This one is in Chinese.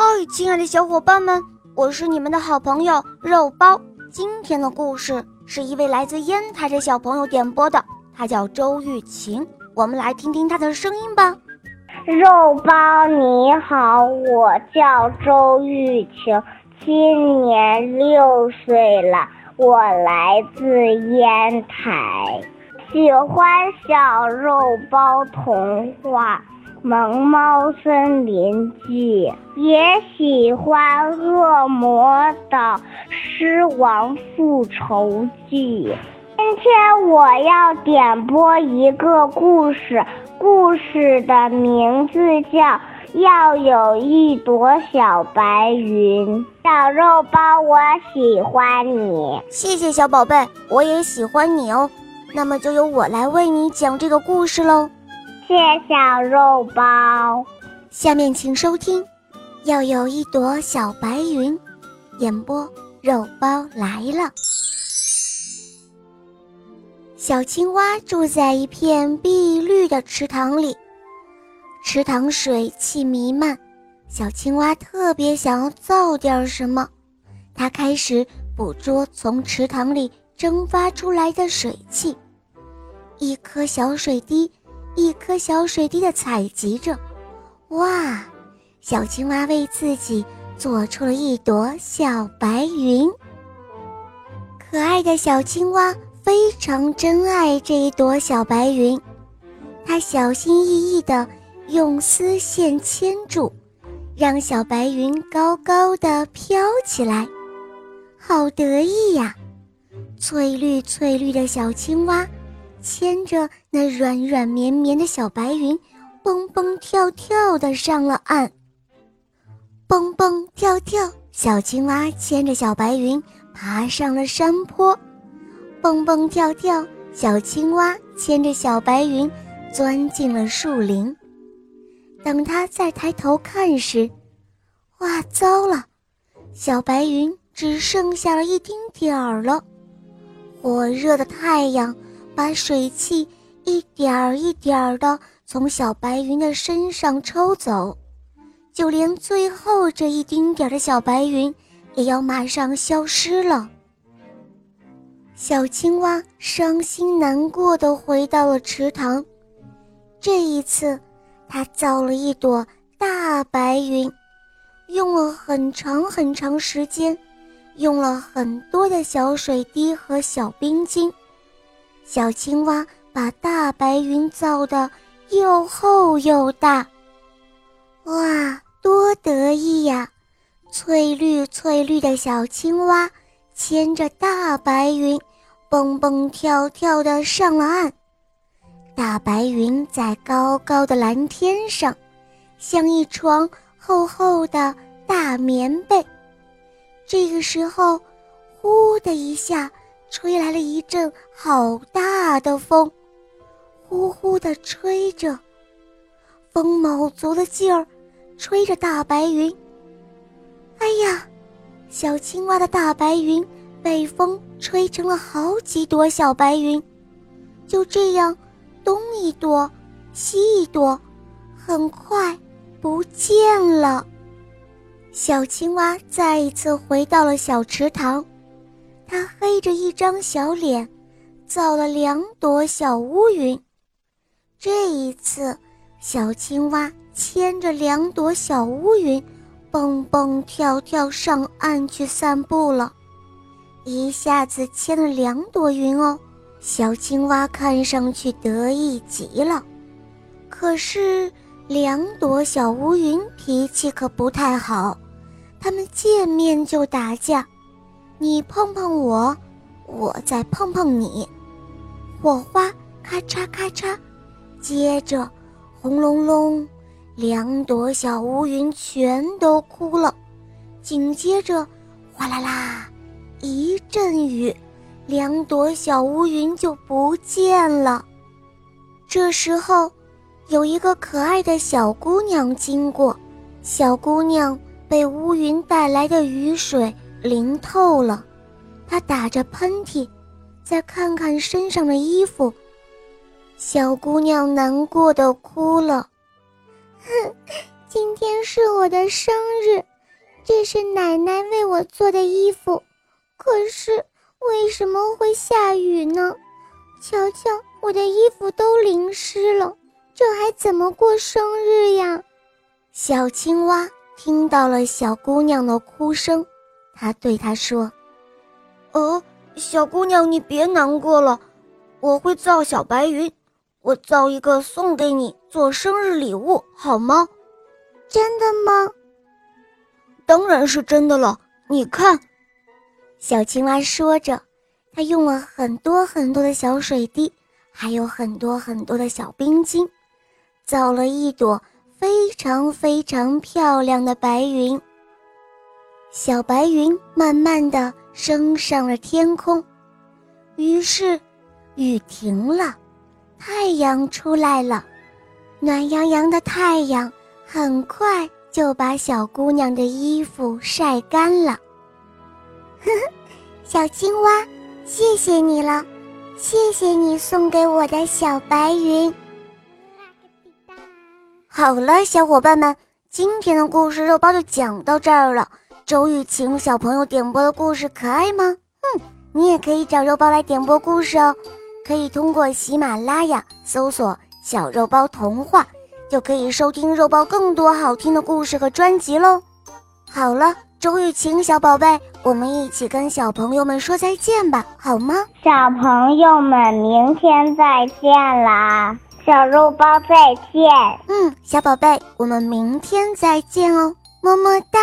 嗨，亲爱的小伙伴们，我是你们的好朋友肉包。今天的故事是一位来自烟台的小朋友点播的，他叫周玉琴。我们来听听他的声音吧。肉包你好，我叫周玉琴，今年六岁了，我来自烟台，喜欢小肉包童话。《萌猫森林记》也喜欢《恶魔岛狮王复仇记》。今天我要点播一个故事，故事的名字叫《要有一朵小白云》。小肉包，我喜欢你，谢谢小宝贝，我也喜欢你哦。那么就由我来为你讲这个故事喽。谢小肉包，下面请收听。要有一朵小白云，演播肉包来了。小青蛙住在一片碧绿的池塘里，池塘水汽弥漫，小青蛙特别想要造点什么。它开始捕捉从池塘里蒸发出来的水汽，一颗小水滴。一颗小水滴的采集着，哇！小青蛙为自己做出了一朵小白云。可爱的小青蛙非常珍爱这一朵小白云，它小心翼翼地用丝线牵住，让小白云高高的飘起来，好得意呀！翠绿翠绿的小青蛙。牵着那软软绵绵的小白云，蹦蹦跳跳的上了岸。蹦蹦跳跳，小青蛙牵着小白云爬上了山坡。蹦蹦跳跳，小青蛙牵着小白云钻进了树林。等它再抬头看时，哇，糟了！小白云只剩下了一丁点儿了。火热的太阳。把水汽一点儿一点儿地从小白云的身上抽走，就连最后这一丁点儿的小白云也要马上消失了。小青蛙伤心难过的回到了池塘，这一次，它造了一朵大白云，用了很长很长时间，用了很多的小水滴和小冰晶。小青蛙把大白云造得又厚又大，哇，多得意呀！翠绿翠绿的小青蛙牵着大白云，蹦蹦跳跳地上了岸。大白云在高高的蓝天上，像一床厚厚的大棉被。这个时候，呼的一下。吹来了一阵好大的风，呼呼地吹着，风卯足了劲儿，吹着大白云。哎呀，小青蛙的大白云被风吹成了好几朵小白云，就这样东一朵，西一朵，很快不见了。小青蛙再一次回到了小池塘。它黑着一张小脸，造了两朵小乌云。这一次，小青蛙牵着两朵小乌云，蹦蹦跳跳上岸去散步了。一下子牵了两朵云哦，小青蛙看上去得意极了。可是，两朵小乌云脾气可不太好，它们见面就打架。你碰碰我，我再碰碰你，火花咔嚓咔嚓，接着轰隆隆，两朵小乌云全都哭了。紧接着哗啦啦，一阵雨，两朵小乌云就不见了。这时候，有一个可爱的小姑娘经过，小姑娘被乌云带来的雨水。淋透了，她打着喷嚏，再看看身上的衣服，小姑娘难过的哭了。哼，今天是我的生日，这是奶奶为我做的衣服。可是为什么会下雨呢？瞧瞧，我的衣服都淋湿了，这还怎么过生日呀？”小青蛙听到了小姑娘的哭声，它对她说：“哦，小姑娘，你别难过了，我会造小白云，我造一个送给你做生日礼物，好吗？”真的吗？当然是真的了。你看，小青蛙说着，它用了很多很多的小水滴，还有很多很多的小冰晶，造了一朵非常非常漂亮的白云。小白云慢慢的升上了天空，于是雨停了，太阳出来了，暖洋洋的太阳。很快就把小姑娘的衣服晒干了。呵呵，小青蛙，谢谢你了，谢谢你送给我的小白云。好了，小伙伴们，今天的故事肉包就讲到这儿了。周雨晴小朋友点播的故事可爱吗？嗯，你也可以找肉包来点播故事哦，可以通过喜马拉雅搜索“小肉包童话”。就可以收听肉包更多好听的故事和专辑喽。好了，周雨晴小宝贝，我们一起跟小朋友们说再见吧，好吗？小朋友们，明天再见啦！小肉包再见。嗯，小宝贝，我们明天再见哦，么么哒。